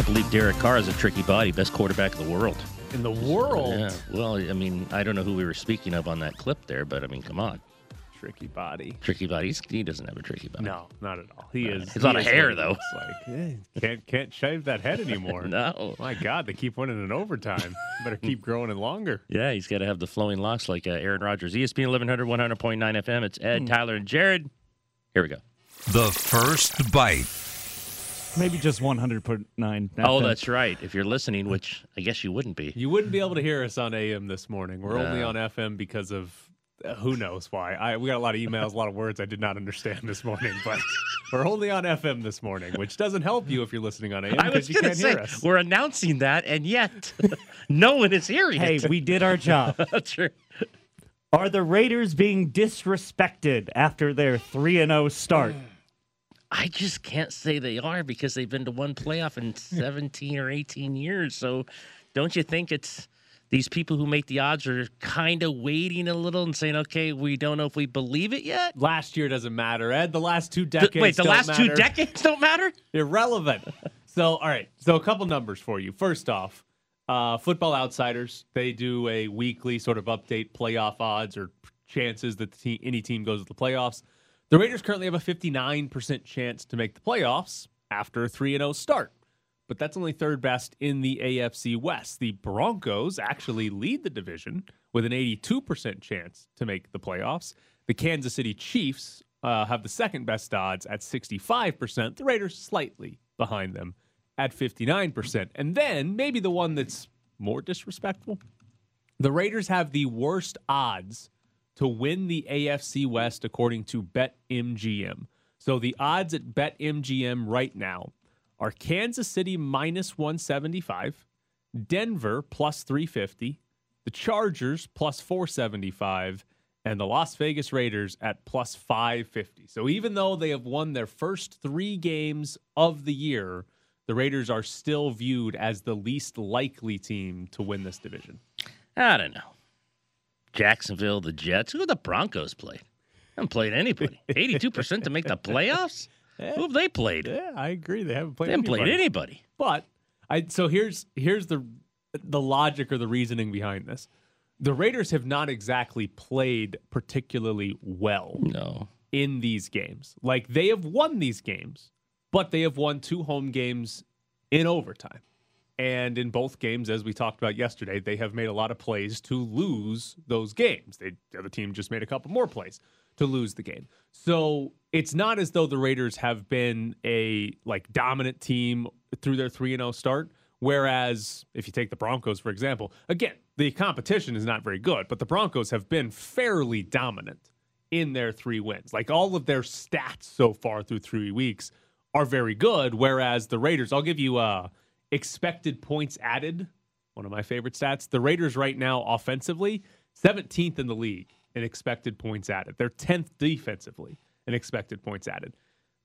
I believe Derek Carr is a tricky body, best quarterback in the world. In the world. Yeah. Well, I mean, I don't know who we were speaking of on that clip there, but I mean, come on. Tricky body. Tricky body. He's, he doesn't have a tricky body. No, not at all. He is. He's a lot he of hair, though. looks Like Eh, can't can't shave that head anymore. No. My God, they keep winning in overtime. Better keep growing it longer. Yeah, he's got to have the flowing locks like uh, Aaron Rodgers. ESPN 1100, 100.9 FM. It's Hmm. Ed, Tyler, and Jared. Here we go. The first bite. Maybe just 100.9. Oh, that's right. If you're listening, which I guess you wouldn't be. You wouldn't be able to hear us on AM this morning. We're only on FM because of uh, who knows why. I we got a lot of emails, a lot of words I did not understand this morning, but we're only on FM this morning, which doesn't help you if you're listening on AM I because was you going to can't say, hear us. we're announcing that, and yet no one is hearing Hey, it. we did our job. That's true. Are the Raiders being disrespected after their 3 and 0 start? I just can't say they are because they've been to one playoff in 17 or 18 years. So don't you think it's these people who make the odds are kind of waiting a little and saying, okay, we don't know if we believe it yet? Last year doesn't matter, Ed. The last two decades. Wait, the last two decades don't matter? irrelevant. So, all right. So, a couple numbers for you. First off, uh, Football Outsiders they do a weekly sort of update playoff odds or chances that te- any team goes to the playoffs. The Raiders currently have a 59% chance to make the playoffs after a 3 0 start. But that's only third best in the AFC West. The Broncos actually lead the division with an 82% chance to make the playoffs. The Kansas City Chiefs uh, have the second best odds at 65%. The Raiders slightly behind them at 59%. And then maybe the one that's more disrespectful the Raiders have the worst odds to win the AFC West according to BetMGM. So the odds at BetMGM right now are Kansas City minus 175, Denver plus 350, the Chargers plus 475, and the Las Vegas Raiders at plus 550. So even though they have won their first three games of the year, the Raiders are still viewed as the least likely team to win this division. I don't know. Jacksonville, the Jets. Who have the Broncos played? haven't played anybody. 82% to make the playoffs? Who have they played? Yeah, I agree. They haven't played. They haven't played anybody. anybody. But I so here's here's the the logic or the reasoning behind this. The Raiders have not exactly played particularly well No. in these games. Like they have won these games, but they have won two home games in overtime. And in both games, as we talked about yesterday, they have made a lot of plays to lose those games. They, the other team just made a couple more plays to lose the game. So it's not as though the Raiders have been a like dominant team through their 3 0 start. Whereas if you take the Broncos, for example, again, the competition is not very good, but the Broncos have been fairly dominant in their three wins. Like all of their stats so far through three weeks are very good. Whereas the Raiders, I'll give you uh, expected points added, one of my favorite stats. The Raiders right now offensively, 17th in the league in expected points added. They're 10th defensively in expected points added.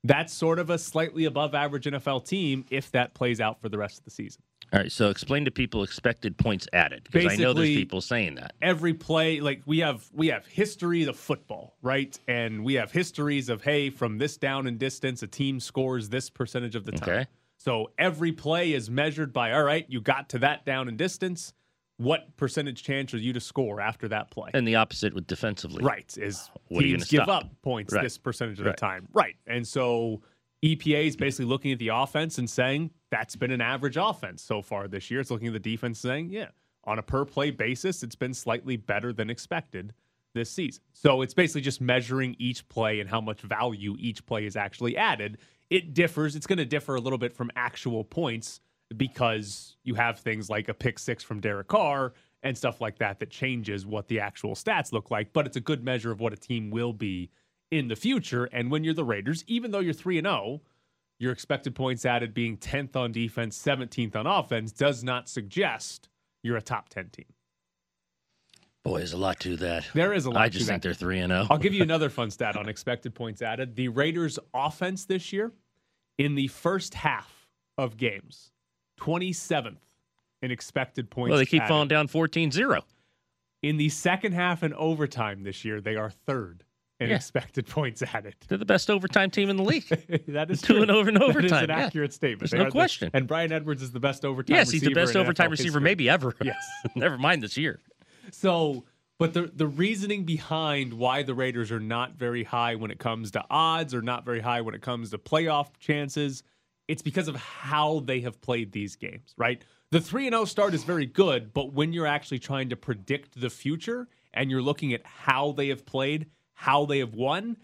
That's sort of a slightly above average NFL team if that plays out for the rest of the season. All right, so explain to people expected points added because I know there's people saying that. every play like we have we have histories of football right and we have histories of hey from this down and distance a team scores this percentage of the time Okay. So every play is measured by all right you got to that down and distance what percentage chance are you to score after that play And the opposite with defensively. right is What teams give stop? up points Right. this percentage of Right. the time right and so EPA is basically looking at the offense and saying that's been an average offense so far this year. It's looking at the defense saying, yeah, on a per play basis, it's been slightly better than expected this season. So it's basically just measuring each play and how much value each play is actually added. It differs. It's going to differ a little bit from actual points because you have things like a pick six from Derek Carr and stuff like that that changes what the actual stats look like. But it's a good measure of what a team will be in the future. And when you're the Raiders, even though you're 3 and 0, your expected points added being 10th on defense, 17th on offense does not suggest you're a top 10 team. Boy, there's a lot to that. There is a lot I to just think that. they're 3 and oh. 0. I'll give you another fun stat on expected points added. The Raiders' offense this year, in the first half of games, 27th in expected points. Well, they keep added. falling down 14 0. In the second half and overtime this year, they are third in Yeah. expected points added. They're the best overtime team in the league. that is Two true. and over in That is overtime, an yeah. accurate statement. There's They no are the- question. and Brian Edwards is the best overtime. yes, he's the best overtime NFL receiver history. maybe ever. Yes. Never mind this year. So, but the the reasoning behind why the Raiders are not very high when it comes to odds or not very high when it comes to playoff chances, it's because of how they have played these games, right? The 3 and 0 start is very good, but when you're actually trying to predict the future and you're looking at how they have played, how they have won,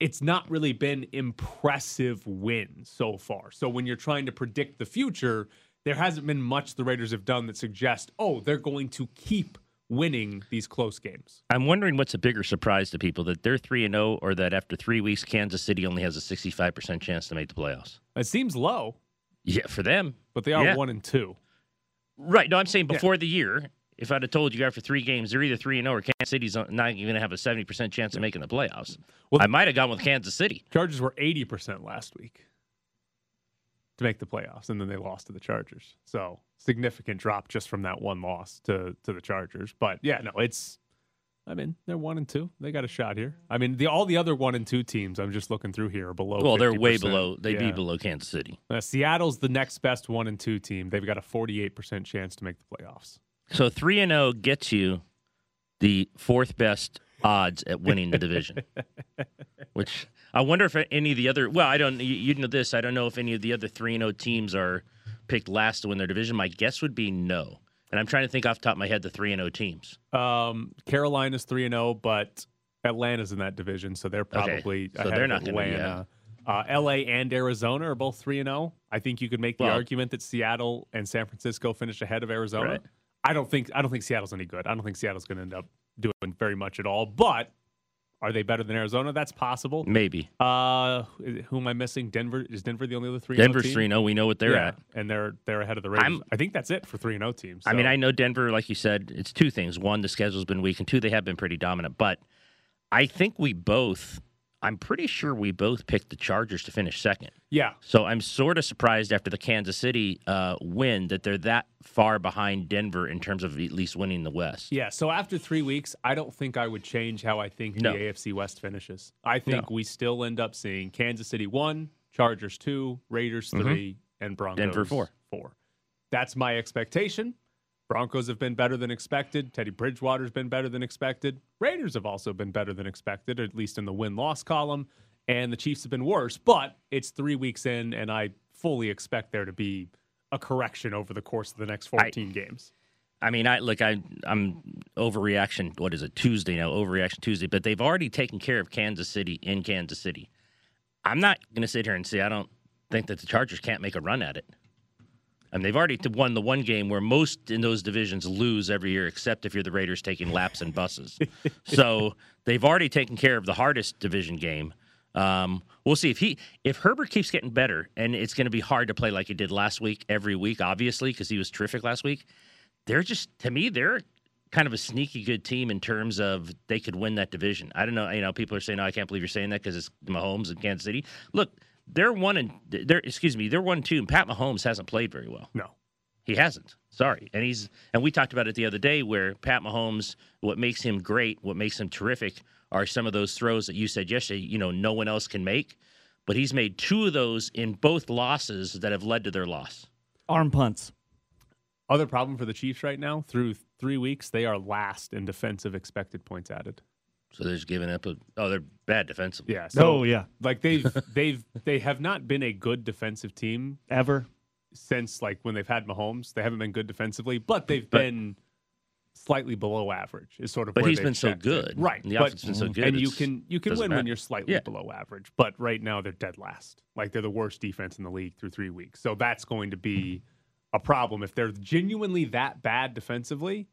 it's not really been impressive wins so far. So when you're trying to predict the future, there hasn't been much the Raiders have done that suggests, oh, they're going to keep winning these close games. I'm wondering what's a bigger surprise to people that they're 3 and 0 or that after 3 weeks Kansas City only has a 65% chance to make the playoffs. It seems low, Yeah, for them. but they are Yeah. one and two. Right. No, I'm saying before the year, if I'd have told you after 3 games they're either 3 and 0 or Kansas City's not even going to have a 70% chance of making the playoffs. Well- I might have gone with Kansas City. Chargers were 80% last week to make the playoffs, and then they lost to the Chargers. So significant drop just from that one loss to to the Chargers. But yeah, no, it's. I mean, they're one and two. They got a shot here. I mean, the all the other one and two teams I'm just looking through here are below. Well, they're way below. They'd be below Kansas City. Uh, Seattle's the next best one and two team. They've got a 48% chance to make the playoffs. So 3 and 0 gets you the fourth best odds at winning the division. Which I wonder if any of the other well, I don't you, you know this, I don't know if any of the other 3 and 0 teams are picked last to win their division. My guess would be no. And I'm trying to think off the top of my head the 3 and 0 teams. Um, Carolina's three and zero, but Atlanta's in that division, so they're probably So they're not be, Atlanta. Uh, L.A. and Arizona are both three and zero. I think you could make the Well- argument that Seattle and San Francisco finished ahead of Arizona. Right. I don't think I don't think Seattle's any good. I don't think Seattle's going to end up doing very much at all. But are they better than Arizona? That's possible. Maybe. Uh, who am I missing? Denver is Denver the only other three? Denver's team? 3 0. We know what they're yeah, at. and they're they're ahead of the Raiders. I'm- I think that's it for three and zero teams. I mean, I know Denver, like you said, it's two things. One, the schedule's been weak, and two, they have been pretty dominant. But I think we both, I'm pretty sure we both picked the Chargers to finish second. yeah, So I'm sort of surprised after the Kansas City uh, win that they're that far behind Denver in terms of at least winning the West. Yeah, so after three weeks, I don't think I would change how I think No. the AFC West finishes. I think No. we still end up seeing Kansas City one, Chargers two, Raiders 3 and Broncos Mm-hmm. Denver four. Four. That's my expectation. Broncos have been better than expected. Teddy Bridgewater's been better than expected. Raiders have also been better than expected, at least in the win loss column. And the Chiefs have been worse, but it's three weeks in, and I fully expect there to be a correction over the course of the next 14 games. I mean, I look, I I'm overreaction. What is it? Tuesday now, overreaction Tuesday. But they've already taken care of Kansas City in Kansas City. I'm not going to sit here and say I don't think that the Chargers can't make a run at it. I mean, they've already won the one game where most in those divisions lose every year, except if you're the Raiders taking laps and buses. so they've already taken care of the hardest division game. Um, we'll see if he if Herbert keeps getting better, and it's going to be hard to play like he did last week every week, obviously, because he was terrific last week. They're just to me, they're kind of a sneaky good team in terms of they could win that division. I don't know, you know, people are saying, "Oh, I can't believe you're saying that because it's Mahomes and Kansas City." Look, they're one and they're excuse me, they're one and two, and Pat Mahomes hasn't played very well. No. He hasn't. Sorry. And he's and we talked about it the other day where Pat Mahomes, what makes him great, what makes him terrific are some of those throws that you said yesterday, you know, no one else can make. But he's made two of those in both losses that have led to their loss. Arm punts. Other problem for the Chiefs right now, through three weeks, they are last in defensive expected points added. So they're just giving up a oh, they're bad defensively. Yeah. So, oh yeah, like they've they've they have not been a good defensive team ever. since like when they've had Mahomes. They haven't been good defensively, but they've But- been slightly below average. Is sort of. But where he's they've been so checked in. good. right? And the but- offense has been so good, and you can you can doesn't win when you're slightly Yeah. below average. But right now they're dead last. Like they're the worst defense in the league through three weeks. So that's going to be a problem if they're genuinely that bad defensively.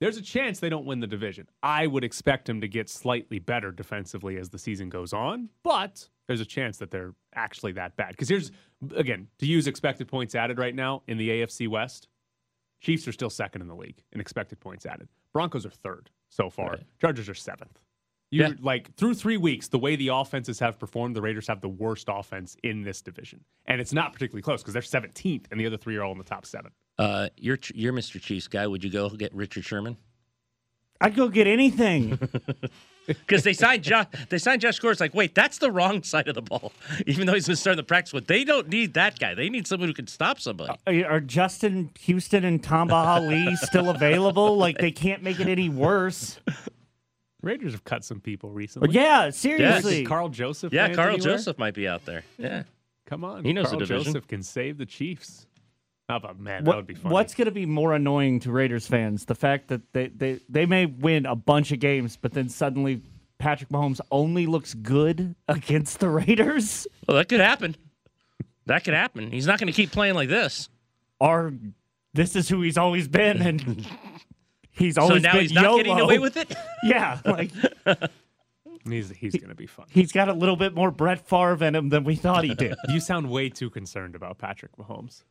There's a chance they don't win the division. I would expect them to get slightly better defensively as the season goes on, but there's a chance that they're actually that bad. Because here's, again, to use expected points added right now in the AFC West, Chiefs are still second in the league in expected points added. Broncos are third so far. Right. Chargers are seventh. You Yeah. like through three weeks, the way the offenses have performed, the Raiders have the worst offense in this division, and it's not particularly close because they're 17th, and the other three are all in the top seven. Uh, you're you're Mr. Chiefs guy. Would you go get Richard Sherman? I'd go get anything. because they signed Josh. They signed Josh Gordon. It's like, wait, that's the wrong side of the ball. Even though he's been starting the practice with, they don't need that guy. They need someone who can stop somebody. Are, are Justin Houston and Tamba Hali still available? Like they can't make it any worse. Raiders have cut some people recently. Yeah, Is seriously. Karl Joseph. yeah, Karl anywhere? Joseph might be out there. Yeah, Come on, He knows the Karl division. Joseph can save the Chiefs. Oh, How about man? What- that would be funny. what's going to be more annoying to Raiders fans? The fact that they, they, they may win a bunch of games, but then suddenly Patrick Mahomes only looks good against the Raiders? well, that could happen. That could happen. He's not going to keep playing like this. Or this is who he's always been, and he's always So always now been he's not YOLO. getting away with it. Yeah, like He's he's going to be fun. he's got a little bit more Brett Favre in him than we thought he did. You sound way too concerned about Patrick Mahomes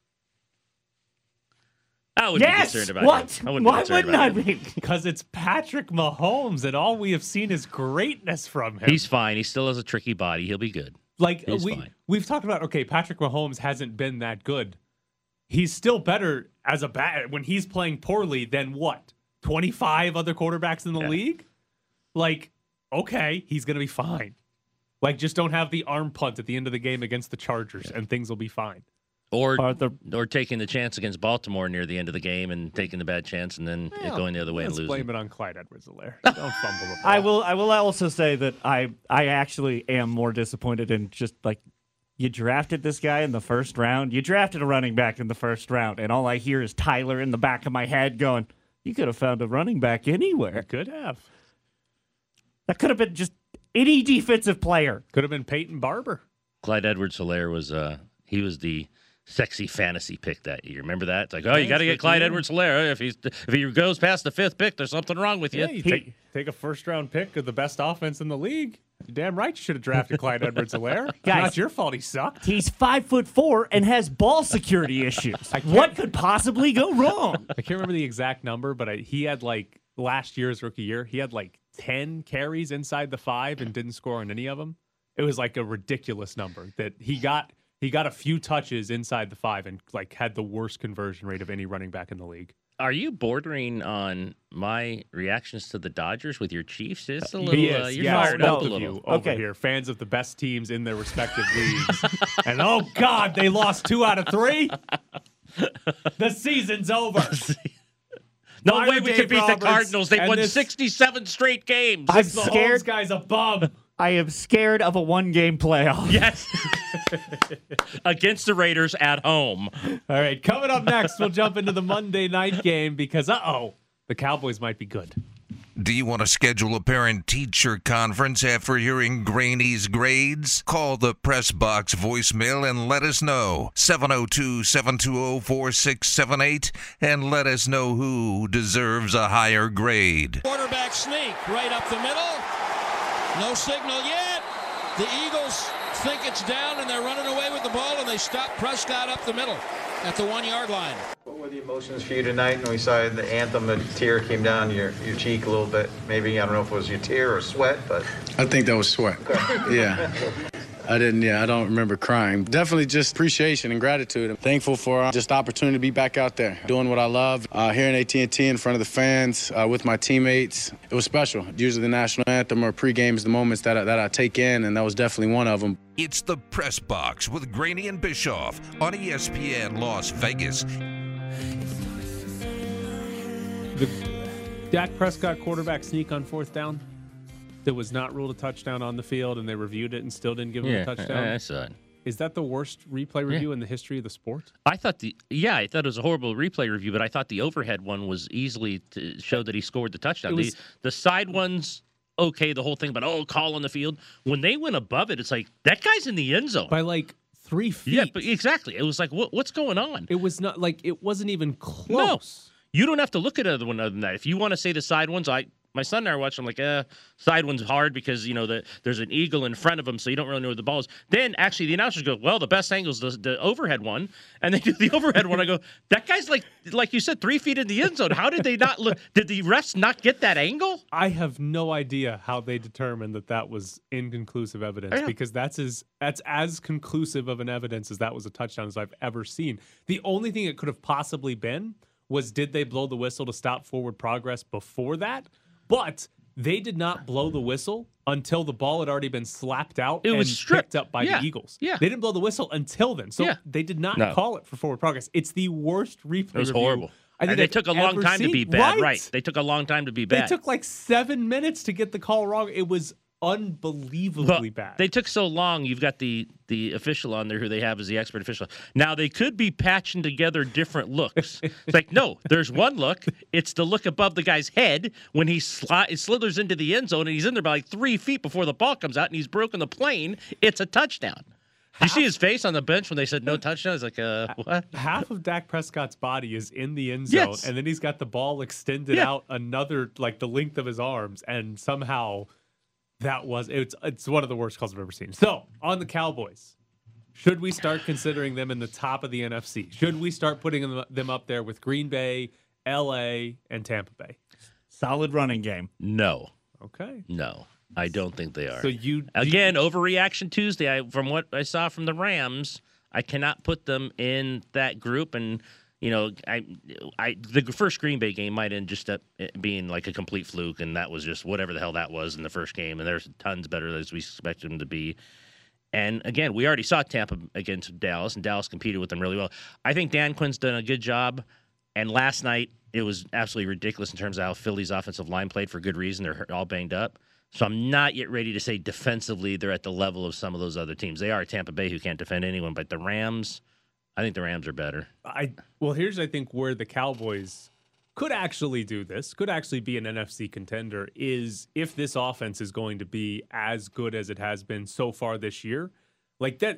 I would be yes. concerned about What? him. I wouldn't be Why wouldn't I about him. be? because it's Patrick Mahomes, and all we have seen is greatness from him. He's fine. He still has a tricky body. He'll be good. like he's we fine. we've talked about. Okay, Patrick Mahomes hasn't been that good. He's still better as a bat when he's playing poorly than what twenty five other quarterbacks in the Yeah. league. Like, okay, he's gonna be fine. Like, just don't have the arm punt at the end of the game against the Chargers, and things will be fine. Or Or the- or taking the chance against Baltimore near the end of the game and taking the bad chance and then it going the other way and Let's losing. blame it on Clyde Edwards-Helaire. Don't fumble the ball. I will. I will also say that I I actually am more disappointed in just like you drafted this guy in the first round. You drafted a running back in the first round, and all I hear is Tyler in the back of my head going, "You could have found a running back anywhere. Could have. That could have been just any defensive player." Could have been Peyton Barber. Clyde Edwards Helaire was uh he was the sexy fantasy pick that year. Remember that? It's like, oh, you got to get Clyde Edwards Helaire. If he's if he goes past the fifth pick, there's something wrong with you. Yeah, you He- take, take a first round pick of the best offense in the league. You're damn right you should have drafted Clyde Edwards Helaire. Guys. Not your fault he sucked. He's five foot four and has ball security issues. What could possibly go wrong? I can't remember the exact number, but I, he had like last year's rookie year, he had like 10 carries inside the five and didn't score on any of them. It was like a ridiculous number that he got. He got a few touches inside the five and like had the worst conversion rate of any running back in the league. Are you bordering on my reactions to the Dodgers with your Chiefs? It's a little. He uh, is. you're yes, fired both up a of little. you over Okay. here, fans of the best teams in their respective leagues. and oh God, they lost two out of three. The season's over. No Fire way we Dave could beat Roberts the Cardinals. They've won this- 67 straight games. I'm The scared. Mahomes guy's a bum. I am scared of a one game playoff. yes. Against the Raiders at home. All right, coming up next, we'll jump into the Monday night game because uh oh, the Cowboys might be good. Do you want to schedule a parent teacher conference after hearing Graney's grades? Call the press box voicemail and let us know. 702 720 4678 and let us know who deserves a higher grade. Quarterback sneak right up the middle. No signal yet. The Eagles think it's down and they're running away with the ball and they stop Prescott up the middle at the one yard line. What were the emotions for you tonight when we saw the anthem? A tear came down your, your cheek a little bit. Maybe, I don't know if it was your tear or sweat, but I think that was sweat. yeah. I didn't, yeah, I don't remember crying. Definitely just appreciation and gratitude. I'm thankful for uh, just the opportunity to be back out there, doing what I love, uh, here in AT&T in front of the fans, uh, with my teammates. It was special. Usually the national anthem or pregame is the moments that I, that I take in, and that was definitely one of them. It's the press box with Graney and Bischoff on ESPN Las Vegas. The Dak Prescott quarterback sneak on fourth down that was not ruled a touchdown on the field, and they reviewed it and still didn't give him Yeah, a touchdown. I, I saw it. Is that the worst replay review in the history of the sport? I thought the yeah, I thought it was a horrible replay review, but I thought the overhead one was easily to show that he scored the touchdown. Was- the, the side ones, okay, the whole thing, but oh, call on the field. When they went above it, it's like that guy's in the end zone. By like three feet. yeah, but exactly. It was like, what, what's going on? it was not like it wasn't even close. You don't have to look at other one other than that. If you want to say the side ones, I my son and I are watching. I'm like, eh, side one's hard because you know the, there's an eagle in front of him, so you don't really know where the ball is. Then actually the announcers go, well, the best angle is the, the overhead one, and they do the overhead one. I go, that guy's like like you said, three feet in the end zone. How did they not look? Did the refs not get that angle? I have no idea how they determined that that was inconclusive evidence because that's as that's as conclusive of an evidence as that was a touchdown as I've ever seen. The only thing it could have possibly been was did they blow the whistle to stop forward progress before that? But they did not blow the whistle until the ball had already been slapped out It and was stripped. picked up by Yeah. the Eagles. Yeah. They didn't blow the whistle until then. So Yeah. they did not No. call it for forward progress. It's the worst replay It was review horrible. I think and they took a long ever time to be bad. Right. They took a long time to be bad. They bad. took like seven minutes to get the call wrong. It was unbelievably Well, bad. They took so long. You've got the the official on there who they have as the expert official. Now they could be patching together different looks. it's like no, there's one look. It's the look above the guy's head when he sli- slithers into the end zone and he's in there by like three feet before the ball comes out and he's broken the plane. It's a touchdown. Did you see his face on the bench when they said no touchdown? He's like, uh, what? Half of Dak Prescott's body is in the end zone, Yes. and then he's got the ball extended Yeah. out another like the length of his arms, and somehow that was it's it's one of the worst calls I've ever seen. So on the Cowboys, should we start considering them in the top of the NFC? Should we start putting them, them up there with Green Bay, L.A., and Tampa Bay? Solid running game. No, Okay, no, I don't think they are. so you do- Again, overreaction Tuesday. I, from what I saw from the Rams, I cannot put them in that group. And you know, I, I the first Green Bay game might end just up being like a complete fluke, and that was just whatever the hell that was in the first game. And there's tons better as we expected them to be. And again, we already saw Tampa against Dallas, and Dallas competed with them really well. I think Dan Quinn's done a good job. And last night, it was absolutely ridiculous in terms of how Philly's offensive line played for good reason. They're all banged up. So I'm not yet ready to say defensively they're at the level of some of those other teams. They are Tampa Bay who can't defend anyone, but the Rams, I think the Rams are better. I well, here's I think where the Cowboys could actually do this, could actually be an NFC contender, is if this offense is going to be as good as it has been so far this year. Like that,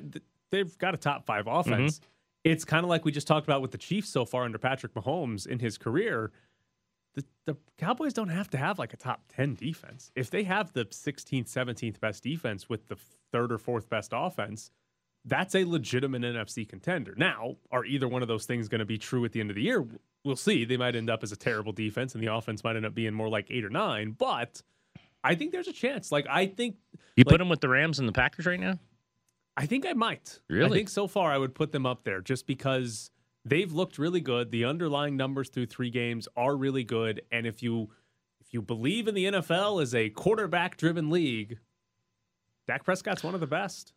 they've got a top five mm-hmm. offense. It's kind of like we just talked about with the Chiefs so far under Patrick Mahomes in his career. The, the Cowboys don't have to have like a top 10 defense. If they have the 16th, 17th best defense with the third or fourth best offense, that's a legitimate NFC contender. Now, are either one of those things going to be true at the end of the year? We'll see. They might end up as a terrible defense, and the offense might end up being more like eight or nine. But I think there's a chance. Like I think, You Like- put them with the Rams and the Packers right now? I think I might. Really? I think so far I would put them up there just because they've looked really good. The underlying numbers through three games are really good, and if you if you believe in the NFL as a quarterback-driven league, Dak Prescott's one of the best.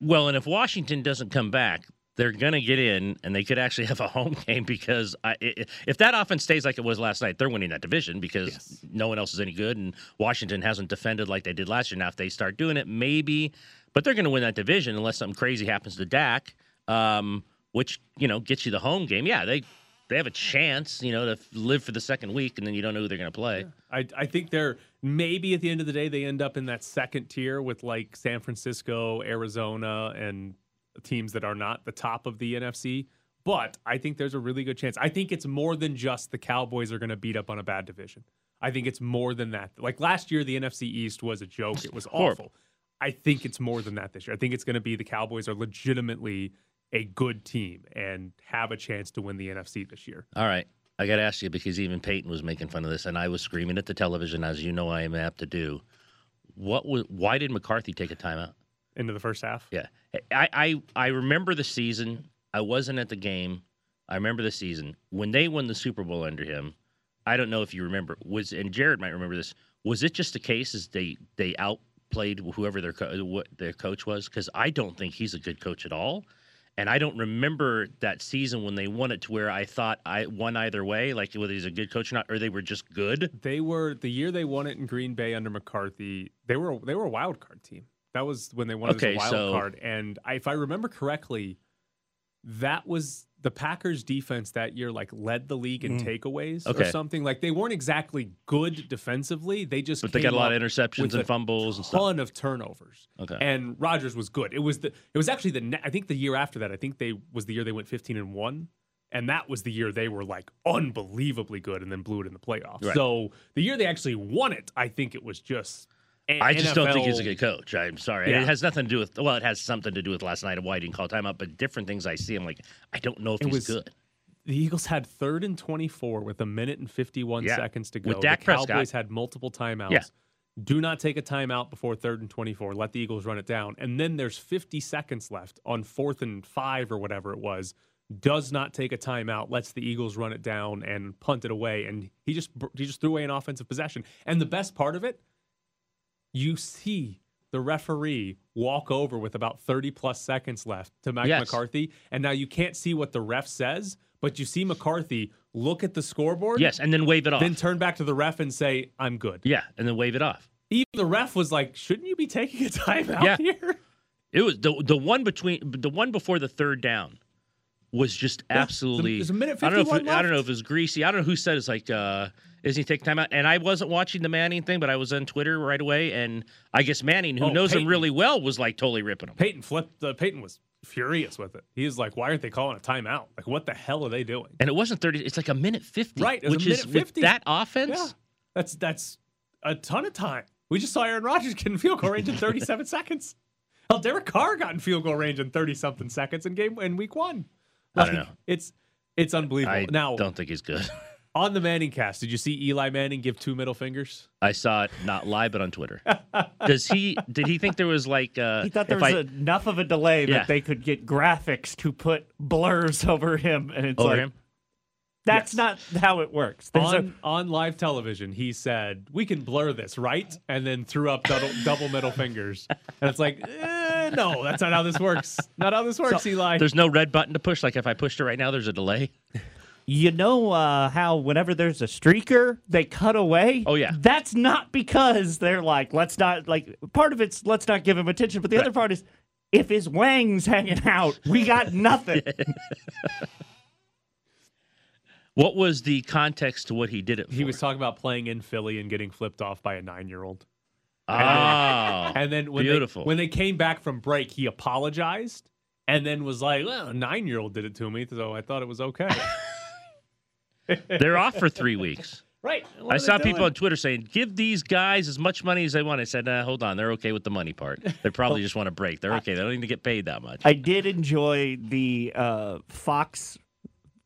Well, and if Washington doesn't come back, they're going to get in, and they could actually have a home game because I, i- if that offense stays like it was last night, they're winning that division because no one else is any good, and Washington hasn't defended like they did last year. Now, if they start doing it, maybe, but they're going to win that division unless something crazy happens to Dak, um, which you know gets you the home game. Yeah, they they have a chance, you know, to live for the second week, and then you don't know who they're going to play. I, I think they're maybe at the end of the day they end up in that second tier with like San Francisco, Arizona, and teams that are not the top of the NFC. But I think there's a really good chance. I think it's more than just the Cowboys are going to beat up on a bad division. I think it's more than that. Like last year, the NFC East was a joke. It was awful. I think it's more than that this year. I think it's going to be the Cowboys are legitimately a good team and have a chance to win the NFC this year. All right. I got to ask you because even Peyton was making fun of this, and I was screaming at the television, as you know I am apt to do. What was? Why did McCarthy take a timeout? Into the first half. Yeah, I, I I remember the season. I wasn't at the game. I remember the season when they won the Super Bowl under him. I don't know if you remember. Was and Jared might remember this. Was it just a case as they they outplayed whoever their co- what their coach was? Because I don't think he's a good coach at all. And I don't remember that season when they won it to where I thought I won either way, like whether he's a good coach or not, or they were just good. They were the year they won it in Green Bay under McCarthy. They were they were a wild card team. That was when they won it Okay, as a wild so- card. And I, if I remember correctly, that was the Packers defense that year. Like led the league in mm. takeaways or something. Like they weren't exactly good defensively. They just But they got a lot of interceptions and fumbles and stuff. ton of turnovers. Okay. And Rodgers was good. It was the it was actually the I think the year after that. I think they was the year they went 15 and 1 and that was the year they were like unbelievably good and then blew it in the playoffs. Right. So the year they actually won it, I think it was just a- I just don't think he's a good coach. I'm sorry. Yeah. It has nothing to do with well, it has something to do with last night of why he didn't call timeout, but different things I see. I'm like, I don't know if It he's was- good. The Eagles had third and 24 with a minute and 51 Yeah. seconds to go. With Dak the Cowboys Prescott. had multiple timeouts. Yeah. Do not take a timeout before third and 24. Let the Eagles run it down. And then there's 50 seconds left on fourth and five or whatever it was. does not take a timeout, lets the Eagles run it down and punt it away, and he just he just threw away an offensive possession. And the best part of it, you see the referee walk over with about 30 plus seconds left to Mike Yes. McCarthy, and now you can't see what the ref says, but you see McCarthy look at the scoreboard, Yes, and then wave it off. then turn back to the ref and say, "I'm good." yeah, and then wave it off. Even the ref was like, "Shouldn't you be taking a timeout Yeah. here?" It was the the one between the one before the third down was just absolutely. there's a minute I don't know if 51 it, I don't know if it was greasy. I don't know who said it's like. uh is he taking time out? And I wasn't watching the Manning thing, but I was on Twitter right away, and I guess Manning, who Oh, knows him really well, was like totally ripping him. Peyton flipped. Uh, Peyton was furious with it. He was like, "Why aren't they calling a timeout? Like, what the hell are they doing?" And it wasn't thirty; it's like a minute fifty, Right, which is minute with 50. that offense. Yeah, that's that's a ton of time. We just saw Aaron Rodgers get in field goal range in 37 seconds. Hell, Derek Carr got in field goal range in 30 something seconds in game in week one. I don't know. It's it's unbelievable. I now don't think he's good. on the Manning cast, did you see Eli Manning give two middle fingers? I saw it not live, but on Twitter. Does he? Did he think there was like? Uh, He thought there was I- enough of a delay Yeah. that they could get graphics to put blurs over him, and it's over like him. that's Yes. not how it works. There's a- on on live television, he said, "We can blur this, right?" And then threw up double, double middle fingers, and it's like, eh, no, that's not how this works. Not how this works, Eli. There's no red button to push. Like if I pushed it right now, there's a delay. You know uh, how whenever there's a streaker, they cut away? Oh, yeah. That's not because they're like, let's not, like, part of it's let's not give him attention, but the other part is if his wang's hanging out, we got nothing. What was the context to what he did it? For? he was talking about playing in Philly and getting flipped off by a nine year old. Oh, And then when Beautiful. They, when they came back from break, he apologized and then was like, "Well, a nine year old did it to me, so I thought it was okay." they're off for three weeks. right. What I saw people on Twitter saying, "Give these guys as much money as they want." I said, nah, "Hold on, they're okay with the money part. They probably just want a break. They're okay. They don't need to get paid that much." I did enjoy the uh, Fox.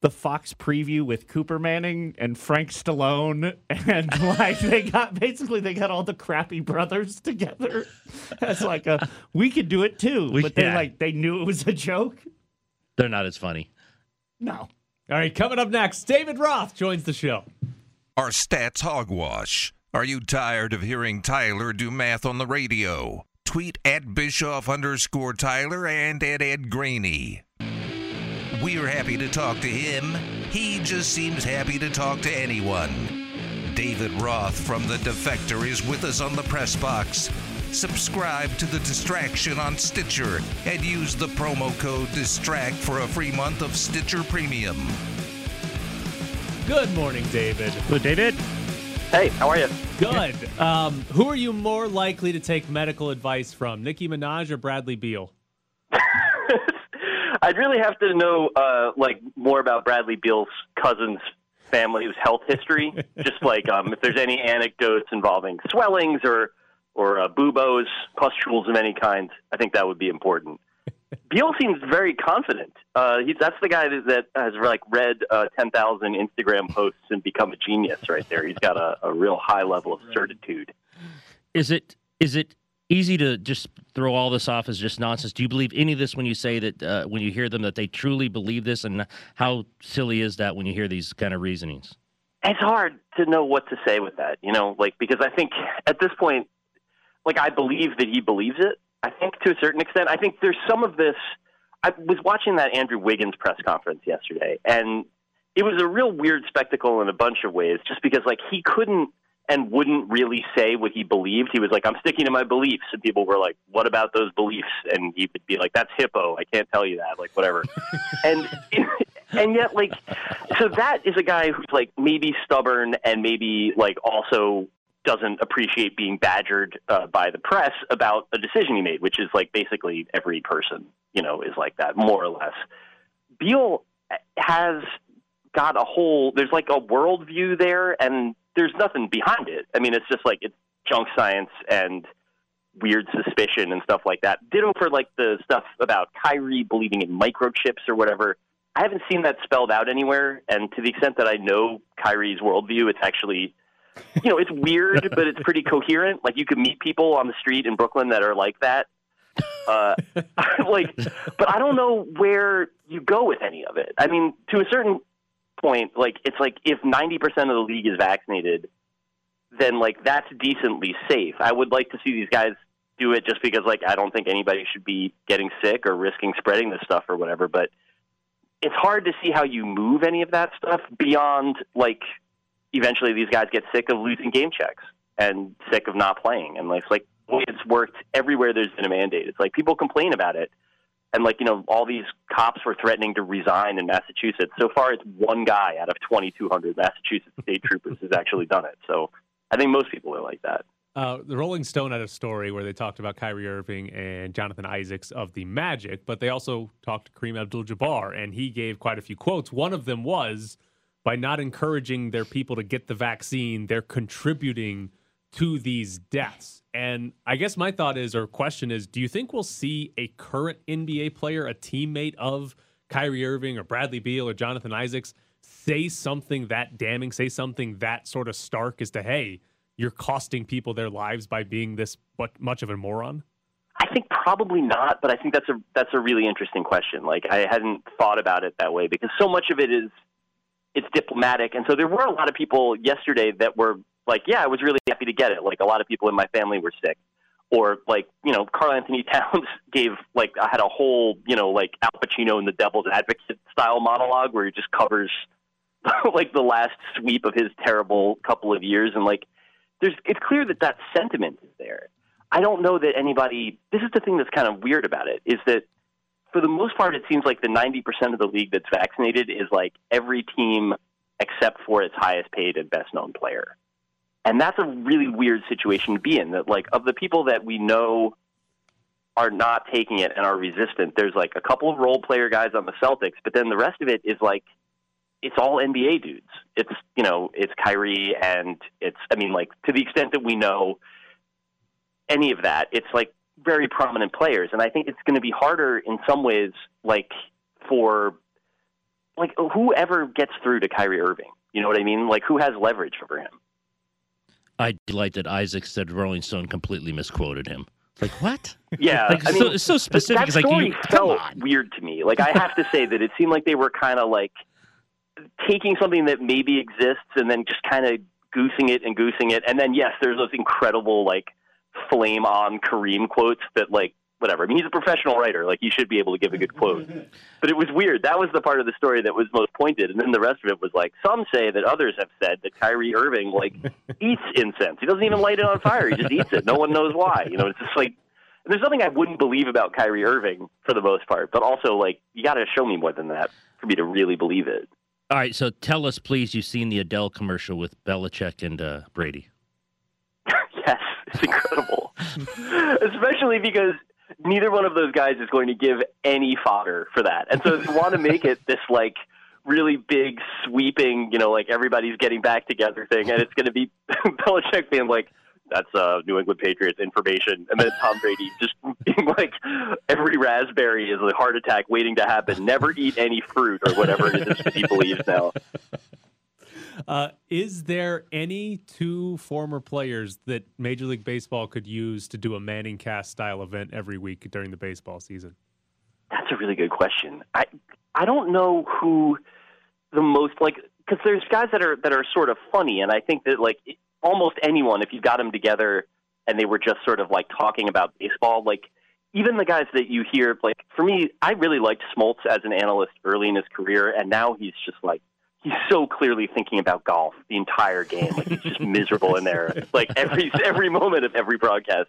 The Fox preview with Cooper Manning and Frank Stallone, and like they got basically they got all the crappy brothers together. It's like a we could do it too, We- but they yeah. like they knew it was a joke. They're not as funny. No, All right, coming up next, David Roth joins the show. Our stats hogwash. Are you tired of hearing Tyler do math on the radio? Tweet at Bischoff underscore Tyler and at Ed Graney. We're happy to talk to him. He just seems happy to talk to anyone. David Roth from The Defector is with us on the press box. Subscribe to The Distraction on Stitcher and use the promo code DISTRACT for a free month of Stitcher Premium. Good morning, David. Good, David. Hey, how are you? Good. Um, who are you more likely to take medical advice from, Nicki Minaj or Bradley Beal? I'd really have to know, uh, like, more about Bradley Beal's cousin's family's health history. Just like um, if there's any anecdotes involving swellings or or uh, buboes, pustules of any kind. I think that would be important. Beal seems very confident. Uh, he's that's the guy that, that has like read uh, ten thousand Instagram posts and become a genius right there. He's got a, a real high level of certitude. Is it is it easy to just throw all this off as just nonsense? Do you believe any of this when you say that uh, when you hear them that they truly believe this? And how silly is that when you hear these kind of reasonings? it's hard to know what to say with that, you know, like because I think at this point, like I believe that he believes it. I think to a certain extent, I think there's some of this. I was watching that Andrew Wiggins press conference yesterday, and it was a real weird spectacle in a bunch of ways, just because like he couldn't and wouldn't really say what he believed. He was like, "I'm sticking to my beliefs," and people were like, "What about those beliefs?" And he would be like, "That's HIPAA. I can't tell you that." Like whatever, and and yet like so that is a guy who's like maybe stubborn and maybe like also doesn't appreciate being badgered uh, by the press about a decision he made, which is like basically every person, you know, is like that more or less. Beal has got a whole there's like a worldview there, and there's nothing behind it. I mean, it's just like it's junk science and weird suspicion and stuff like that. Ditto for like the stuff about Kyrie believing in microchips or whatever. I haven't seen that spelled out anywhere, and to the extent that I know Kyrie's worldview, it's actually, you know, it's weird, but it's pretty coherent. Like you could meet people on the street in Brooklyn that are like that. Uh, like, but I don't know where you go with any of it. I mean, to a certain point, like it's like if ninety percent of the league is vaccinated, then like that's decently safe. I would like to see these guys do it just because like I don't think anybody should be getting sick or risking spreading this stuff or whatever. But it's hard to see how you move any of that stuff beyond like eventually these guys get sick of losing game checks and sick of not playing. And it's like it's worked everywhere there's been a mandate. It's like people complain about it. And like, you know, all these cops were threatening to resign in Massachusetts. So far it's one guy out of 2200 Massachusetts state troopers has actually done it. So I think most people are like that. Uh, the Rolling Stone had a story where they talked about Kyrie Irving and Jonathan Isaacs of the Magic, but they also talked to Kareem Abdul-Jabbar, and he gave quite a few quotes. One of them was, "By not encouraging their people to get the vaccine, they're contributing to these deaths." And I guess my thought is, or question is, do you think we'll see a current NBA player, a teammate of Kyrie Irving or Bradley Beal or Jonathan Isaacs, say something that damning, say something that sort of stark as to, hey, you're costing people their lives by being this much of a moron? I think probably not, but I think that's a that's a really interesting question. Like I hadn't thought about it that way because so much of it is it's diplomatic, and so there were a lot of people yesterday that were like, "Yeah, I was really happy to get it." Like a lot of people in my family were sick, or like you know, Karl Anthony Towns gave like I had a whole you know like Al Pacino in the Devil's Advocate style monologue where he just covers like the last sweep of his terrible couple of years, and like there's it's clear that that sentiment is there. I don't know that anybody. This is the thing that's kind of weird about it is that for the most part, it seems like the 90% of the league that's vaccinated is like every team except for its highest paid and best known player. And that's a really weird situation to be in. That like of the people that we know are not taking it and are resistant, there's like a couple of role player guys on the Celtics, but then the rest of it is like it's all NBA dudes. It's you know it's Kyrie and it's I mean like to the extent that we know any of that, it's like very prominent players, and I think it's going to be harder in some ways, like for like whoever gets through to Kyrie Irving. You know what I mean? Like who has leverage over him? I delight that Isaac said Rolling Stone completely misquoted him. Like what? Yeah, like, I mean, so, so specific. That story like, felt weird to me. Like I have to say that it seemed like they were kind of like taking something that maybe exists and then just kind of goosing it and goosing it. And then yes, there's those incredible like flame on Kareem quotes that like whatever. I mean, he's a professional writer. Like he should be able to give a good quote. But it was weird. That was the part of the story that was most pointed. And then the rest of it was like some say that others have said that Kyrie Irving like eats incense. He doesn't even light it on fire. He just eats it. No one knows why. You know, it's just like there's something I wouldn't believe about Kyrie Irving for the most part. But also like you got to show me more than that for me to really believe it. All right, so tell us, please. You've seen the Adele commercial with Belichick and uh, Brady. yes, it's incredible, especially because neither one of those guys is going to give any fodder for that, and so they want to make it this like really big, sweeping, you know, like everybody's getting back together thing, and it's going to be Belichick being like, that's uh, New England Patriots information. And then Tom Brady just being like, every raspberry is a heart attack waiting to happen. Never eat any fruit or whatever it is that he believes now. Uh, is there any two former players that Major League Baseball could use to do a Manning cast style event every week during the baseball season? That's a really good question. I I don't know who the most like because there's guys that are that are sort of funny, and I think that like almost anyone, if you got them together and they were just sort of like talking about baseball, like even the guys that you hear, like for me, I really liked Smoltz as an analyst early in his career, and now he's just like he's so clearly thinking about golf the entire game. Like he's just miserable in there, like every every moment of every broadcast.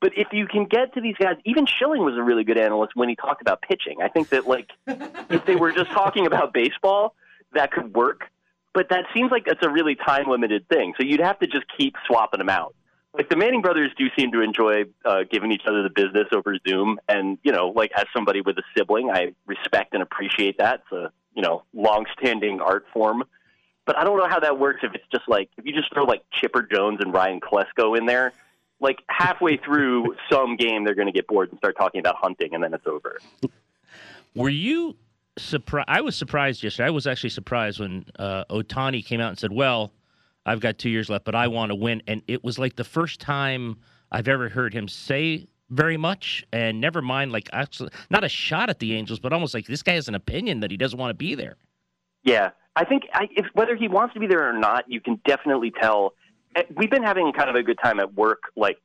But if you can get to these guys, even Schilling was a really good analyst when he talked about pitching. I think that like if they were just talking about baseball, that could work but that seems like it's a really time limited thing. So you'd have to just keep swapping them out. Like the Manning brothers do seem to enjoy uh, giving each other the business over Zoom, and you know, like as somebody with a sibling, I respect and appreciate that. It's a you know long-standing art form. But I don't know how that works if it's just like if you just throw like Chipper Jones and Ryan Klesko in there, like halfway through some game they're going to get bored and start talking about hunting, and then it's over. Were you surprised. I was surprised yesterday. I was actually surprised when uh, Ohtani came out and said, "Well, I've got two years left, but I want to win." And it was like the first time I've ever heard him say very much, and never mind like actually not a shot at the Angels, but almost like this guy has an opinion that he doesn't want to be there. Yeah, I think I, if whether he wants to be there or not, you can definitely tell. Eh, We've been having kind of a good time at work, like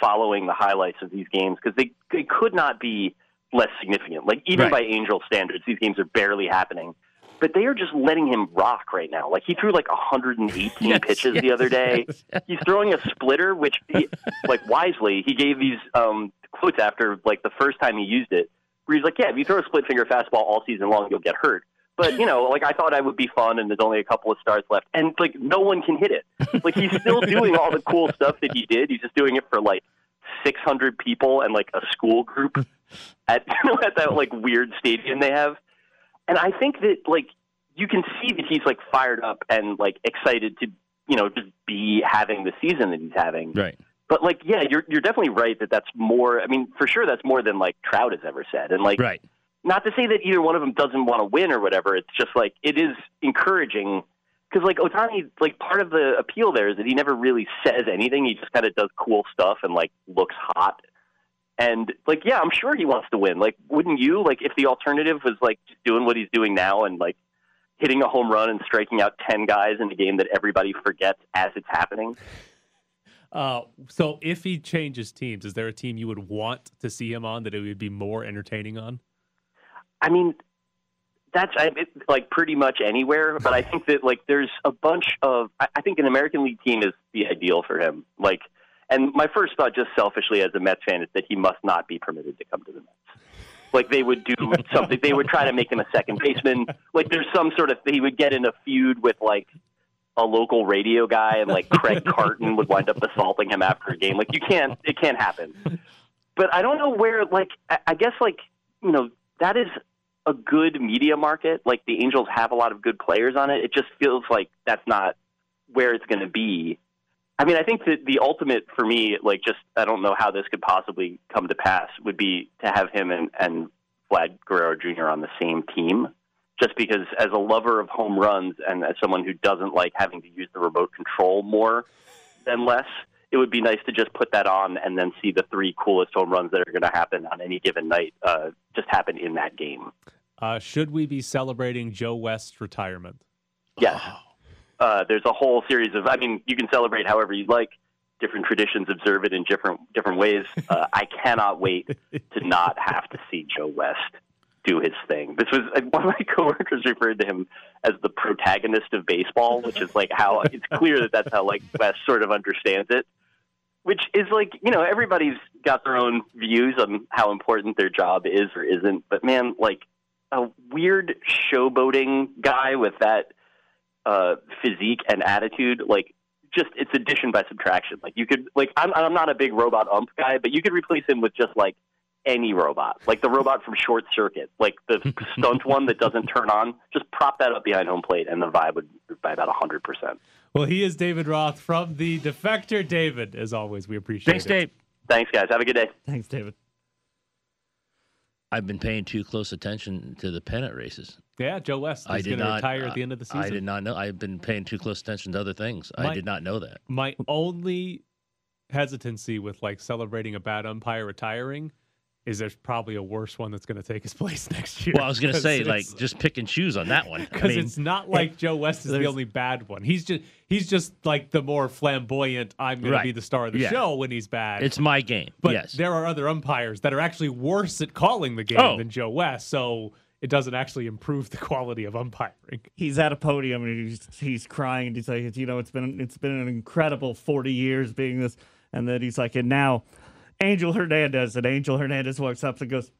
following the highlights of these games because they they could not be less significant. Like even Right. by Angel standards, these games are barely happening. But they are just letting him rock right now. Like he threw like 118 Yes, pitches the other day. yes. He's throwing a splitter, which he, like wisely he gave these um, quotes after like the first time he used it, where he's like, "Yeah, if you throw a split finger fastball all season long, you'll get hurt." But you know, like I thought I would be fun, and there's only a couple of starts left, and like no one can hit it. Like he's still doing all the cool stuff that he did. He's just doing it for like 600 people and like a school group at at that like weird stadium they have. And I think that like you can see that he's like fired up and like excited to you know just be having the season that he's having. Right. But like, yeah, you're you're definitely right that that's more. I mean, for sure, that's more than like Trout has ever said. And like, Right. not to say that either one of them doesn't want to win or whatever. It's just like it is encouraging because like Ohtani, like part of the appeal there is that he never really says anything. He just kind of does cool stuff and like looks hot. And like, yeah, I'm sure he wants to win. Like, wouldn't you? Like, if the alternative was like just doing what he's doing now and like hitting a home run and striking out ten guys in a game that everybody forgets as it's happening. Uh, so if he changes teams, is there a team you would want to see him on that it would be more entertaining on? I mean, that's I, it, like pretty much anywhere. But I think that like there's a bunch of I, I think an American League team is the ideal for him. Like, and my first thought, just selfishly as a Mets fan, is that he must not be permitted to come to the Mets. Like they would do something. They would try to make him a second baseman. Like there's some sort of he would get in a feud with like a local radio guy, and like Craig Carton would wind up assaulting him after a game. Like you can't, it can't happen. But I don't know where. Like I, I guess like you know that is a good media market. Like the Angels have a lot of good players on it. It just feels like that's not where it's going to be. I mean, I think that the ultimate for me, like just I don't know how this could possibly come to pass, would be to have him and, and Vlad Guerrero Jr. on the same team. Just because, as a lover of home runs and as someone who doesn't like having to use the remote control more than less, it would be nice to just put that on and then see the three coolest home runs that are going to happen on any given night uh, just happen in that game. Uh, should we be celebrating Joe West's retirement? Yes. Uh, there's a whole series of. I mean, you can celebrate however you like. Different traditions observe it in different different ways. Uh, I cannot wait to not have to see Joe West do his thing. This was one of my coworkers referred to him as the protagonist of baseball, which is like how it's clear that that's how like West sort of understands it. Which is like you know everybody's got their own views on how important their job is or isn't, but man, like a weird showboating guy with that uh, physique and attitude, like just it's addition by subtraction. Like you could like I'm I'm not a big robot ump guy, but you could replace him with just like any robot, like the robot from Short Circuit, like the stunt one that doesn't turn on. Just prop that up behind home plate, and the vibe would be by about hundred percent. Well, he is David Roth from the Defector. David, as always, we appreciate Thanks, it. Thanks, Dave. Thanks, guys. Have a good day. Thanks, David. I've been paying too close attention to the pennant races. Yeah, Joe West is going to retire uh, at the end of the season. I did not know. I've been paying too close attention to other things. I did not know that. My only hesitancy with like celebrating a bad umpire retiring is there's probably a worse one that's going to take his place next year. Well, I was going to say, like, just pick and choose on that one. I because mean, it's not like Joe West is the only bad one. He's just he's just like the more flamboyant. I'm going to be the star of the Yeah. show when he's bad. it's my game. but yes. there are other umpires that are actually worse at calling the game Oh. than Joe West. So it doesn't actually improve the quality of umpiring. He's at a podium and he's he's crying and he's like, you know, it's been it's been an incredible forty years being this, and then he's like, and now Angel Hernandez, and Angel Hernandez walks up and goes,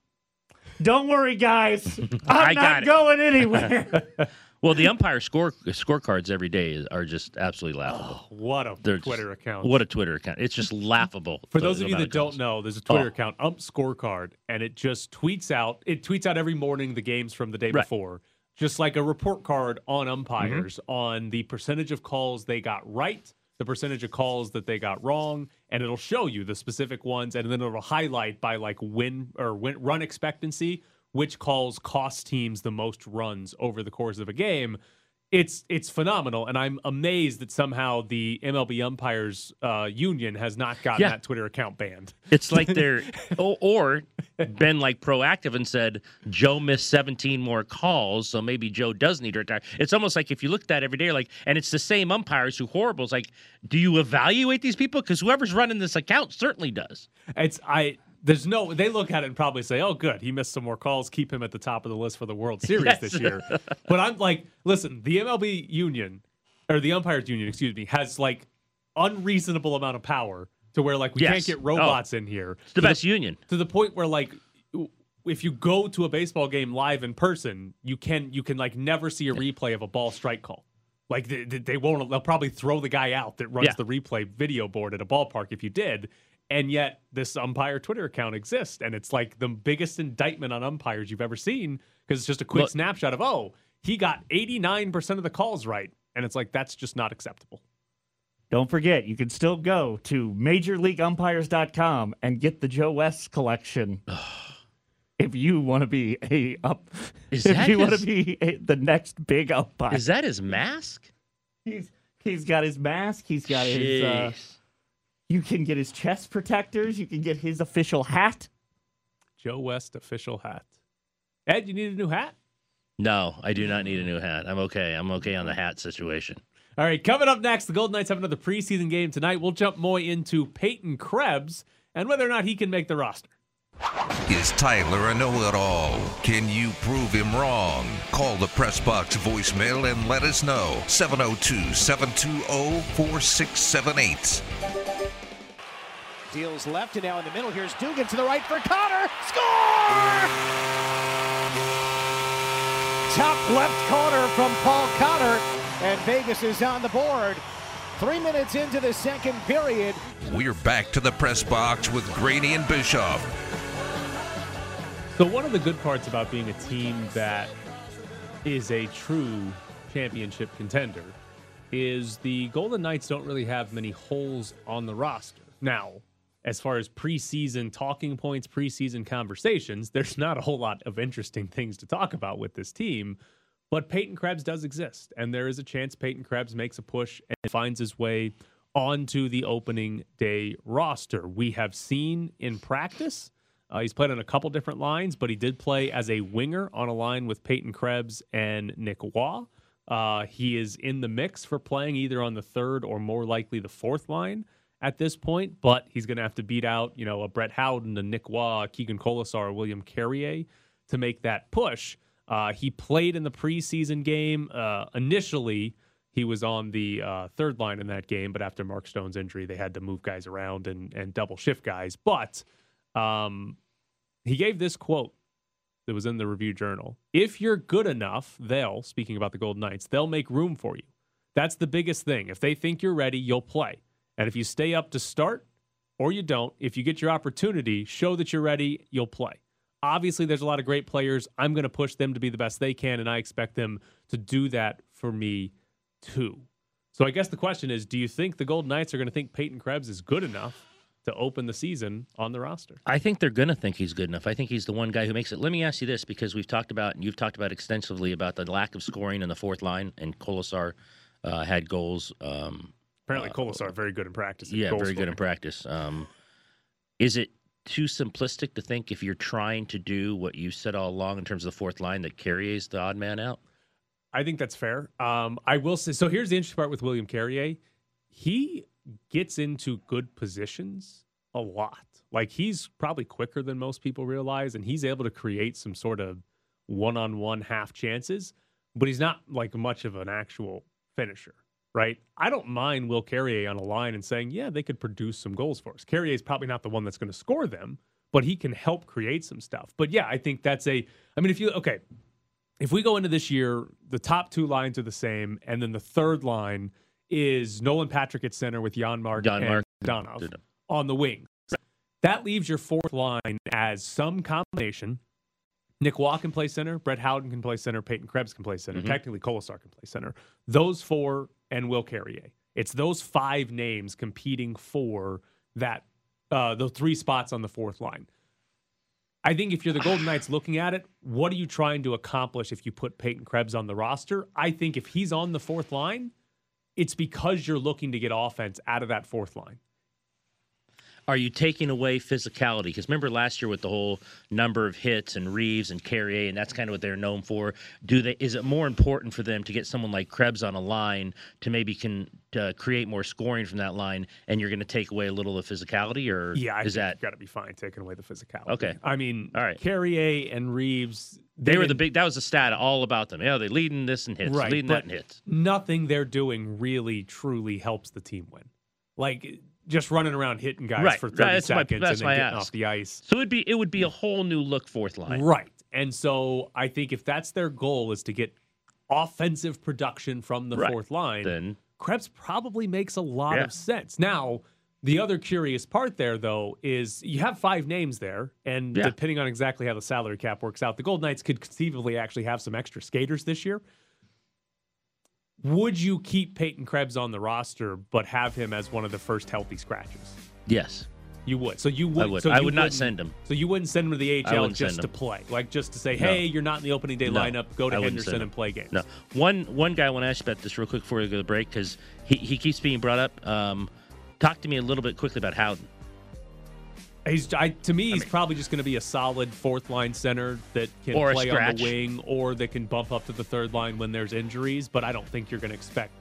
"Don't worry, guys, I'm not it." going anywhere." well, the umpire score scorecards every day are just absolutely laughable. What a They're just- Twitter account. What a Twitter account! It's just laughable. For those of you that don't know, there's a Twitter Oh. account, Ump Scorecard, and it just tweets out. It tweets out every morning the games from the day Right. before, just like a report card on Mm-hmm. umpires on the percentage of calls they got right, the percentage of calls that they got wrong, and it'll show you the specific ones, and then it'll highlight by like win or win run expectancy which calls cost teams the most runs over the course of a game. It's it's phenomenal, and I'm amazed that somehow the MLB umpires uh, union has not gotten Yeah. that Twitter account banned. It's like they're or, or been like proactive and said Joe missed 17 more calls, so maybe Joe does need to retire. It's almost like if you look at that every day, like, and it's the same umpires who horrible. It's like, do you evaluate these people? Because whoever's running this account certainly does. It's I. There's no. They look at it and probably say, "Oh, good, he missed some more calls. Keep him at the top of the list for the World Series Yes. this year." but I'm like, listen, the MLB union or the umpires union, excuse me, has like unreasonable amount of power to where like we Yes. can't get oh. robots in here. It's the To best union. to the point where like if you go to a baseball game live in person, you can you can like never see a replay of a ball strike call. Like they, they they won't. They'll probably throw the guy out that runs Yeah. the replay video board at a ballpark if you did. And yet this umpire Twitter account exists, and it's like the biggest indictment on umpires you've ever seen because it's just a quick Look- snapshot of oh he got eighty nine percent of the calls right, and it's like that's just not acceptable. Don't forget, you can still go to MajorLeagueUmpires.com and get the Joe West collection. if you want to be a up, Is if that you want to be a, the next big umpire, Is that his mask? he's he's got his mask. He's got his. Uh, Jeez. You can get his chest protectors. You can get his official hat. Joe West official hat. Ed, you need a new hat. No, I do not need a new hat. I'm okay. I'm okay on the hat situation. All right, coming up next, the Golden Knights have another preseason game tonight. We'll jump more into Peyton Krebs and whether or not he can make the roster. Is Tyler a know-it-all? Can you prove him wrong? Call the press box voicemail and let us know. 702-720-4678. Deals left and now in the middle. Here's Dugan to the right for Cotter. Score! Top left corner from Paul Cotter, and Vegas is on the board. Three minutes into the second period. We're back to the press box with Grady and Bischoff. So, one of the good parts about being a team that is a true championship contender is the Golden Knights don't really have many holes on the roster. Now, as far as preseason talking points, preseason conversations, there's not a whole lot of interesting things to talk about with this team. But Peyton Krebs does exist, and there is a chance Peyton Krebs makes a push and finds his way onto the opening day roster. We have seen in practice, uh, he's played on a couple different lines, but he did play as a winger on a line with Peyton Krebs and Nick Roy. Uh, he is in the mix for playing either on the third or more likely the fourth line at this point, but he's going to have to beat out, you know, a Brett Howden, a Nick Roy, Keegan Kolesar, William Carrier to make that push. Uh, he played in the preseason game. Uh, initially, he was on the uh, third line in that game, but after Mark Stone's injury, they had to move guys around and, and double shift guys. But um, he gave this quote that was in the review journal. If you're good enough, they'll, speaking about the Golden Knights, they'll make room for you. That's the biggest thing. If they think you're ready, you'll play. And if you stay up to start or you don't, if you get your opportunity, show that you're ready, you'll play. Obviously, there's a lot of great players. I'm going to push them to be the best they can, and I expect them to do that for me too. So I guess the question is do you think the Golden Knights are going to think Peyton Krebs is good enough to open the season on the roster? I think they're going to think he's good enough. I think he's the one guy who makes it. Let me ask you this because we've talked about, and you've talked about extensively about the lack of scoring in the fourth line, and Kolesar uh, had goals. Um, Apparently, Kolesar very good in practice. yeah, very good in practice. Um, is it too simplistic to think if you're trying to do what you said all along in terms of the fourth line that Carrier's the odd man out? I think that's fair. Um, I will say so. Here's the interesting part with William Carrier. He gets into good positions a lot. Like he's probably quicker than most people realize, and he's able to create some sort of one-on-one half chances. But he's not like much of an actual finisher, right? I don't mind Will Carrier on a line and saying, yeah, they could produce some goals for us. Carrier is probably not the one that's going to score them, but he can help create some stuff. But yeah, I think that's a. I mean, if you okay, if we go into this year, the top two lines are the same, and then the third line is Nolan Patrick at center with Janmark Jan and. Donov on the wing. That leaves your fourth line as some combination. Nick Roy can play center, Brett Howden can play center, Peyton Krebs can play center, Mhm. technically Kolesar can play center. Those four and Will Carrier. It's those five names competing for that uh, the three spots on the fourth line. I think if you're the Golden Knights looking at it, what are you trying to accomplish if you put Peyton Krebs on the roster? I think if he's on the fourth line, it's because you're looking to get offense out of that fourth line. Are you taking away physicality? Because remember last year with the whole number of hits and Reaves and Carrier, and that's kind of what they're known for. Do they? Is it more important for them to get someone like Krebs on a line to maybe can to create more scoring from that line, and you're going to take away a little of physicality, or Yeah, I is think that got to be fine taking away the physicality. Okay. I mean, All right. Carrier and Reaves, they, were the big? That was the stat all about them. Yeah, they're leading this in hits, right, leading that in hits. Nothing they're doing really truly helps the team win. Like just running around hitting guys Right, for right, 30 that's seconds that's and then getting ask. off the ice. So it'd be it would be a whole new look fourth line. Right. And so I think if that's their goal is to get offensive production from the Right. fourth line, Then Krebs probably makes a lot Yeah. of sense. Now, the other curious part there, though, is you have five names there, and Yeah. depending on exactly how the salary cap works out, the Gold Knights could conceivably actually have some extra skaters this year. Would you keep Peyton Krebs on the roster, but have him as one of the first healthy scratches? yes, You would. So you would. I would. So I would not send him. So you wouldn't send him to the AHL just to play, like just to say, No. "Hey, you're not in the opening day No, lineup. Go to I Henderson and play games." No, one one guy I want to ask about this real quick before we go to the break because he, he keeps being brought up. Um, talk to me a little bit quickly about Howden. He's I, to me, he's probably just going to be a solid fourth line center that can play on the wing or that can bump up to the third line when there's injuries. But I don't think you're going to expect.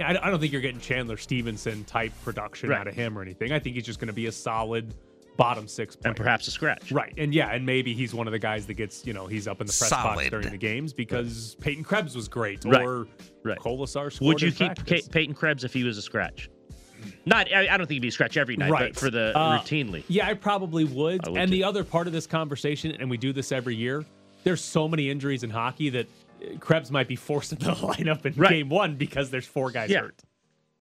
I, I don't think you're getting Chandler Stephenson type production Right. out of him or anything. I think he's just going to be a solid bottom six player. and perhaps a scratch. Right. And yeah, and maybe he's one of the guys that gets, you know, he's up in the press box during the games because Peyton Krebs was great Right. or Right. Would you keep. Peyton Krebs if he was a scratch? Not, I, I don't think he'd be scratch every night, Right. but for the Uh, routinely. Yeah, I probably would. I would and too. the other part of this conversation, and we do this every year, there's so many injuries in hockey that uh, Krebs might be forced into the lineup in Right. game one because there's four guys Yeah. hurt.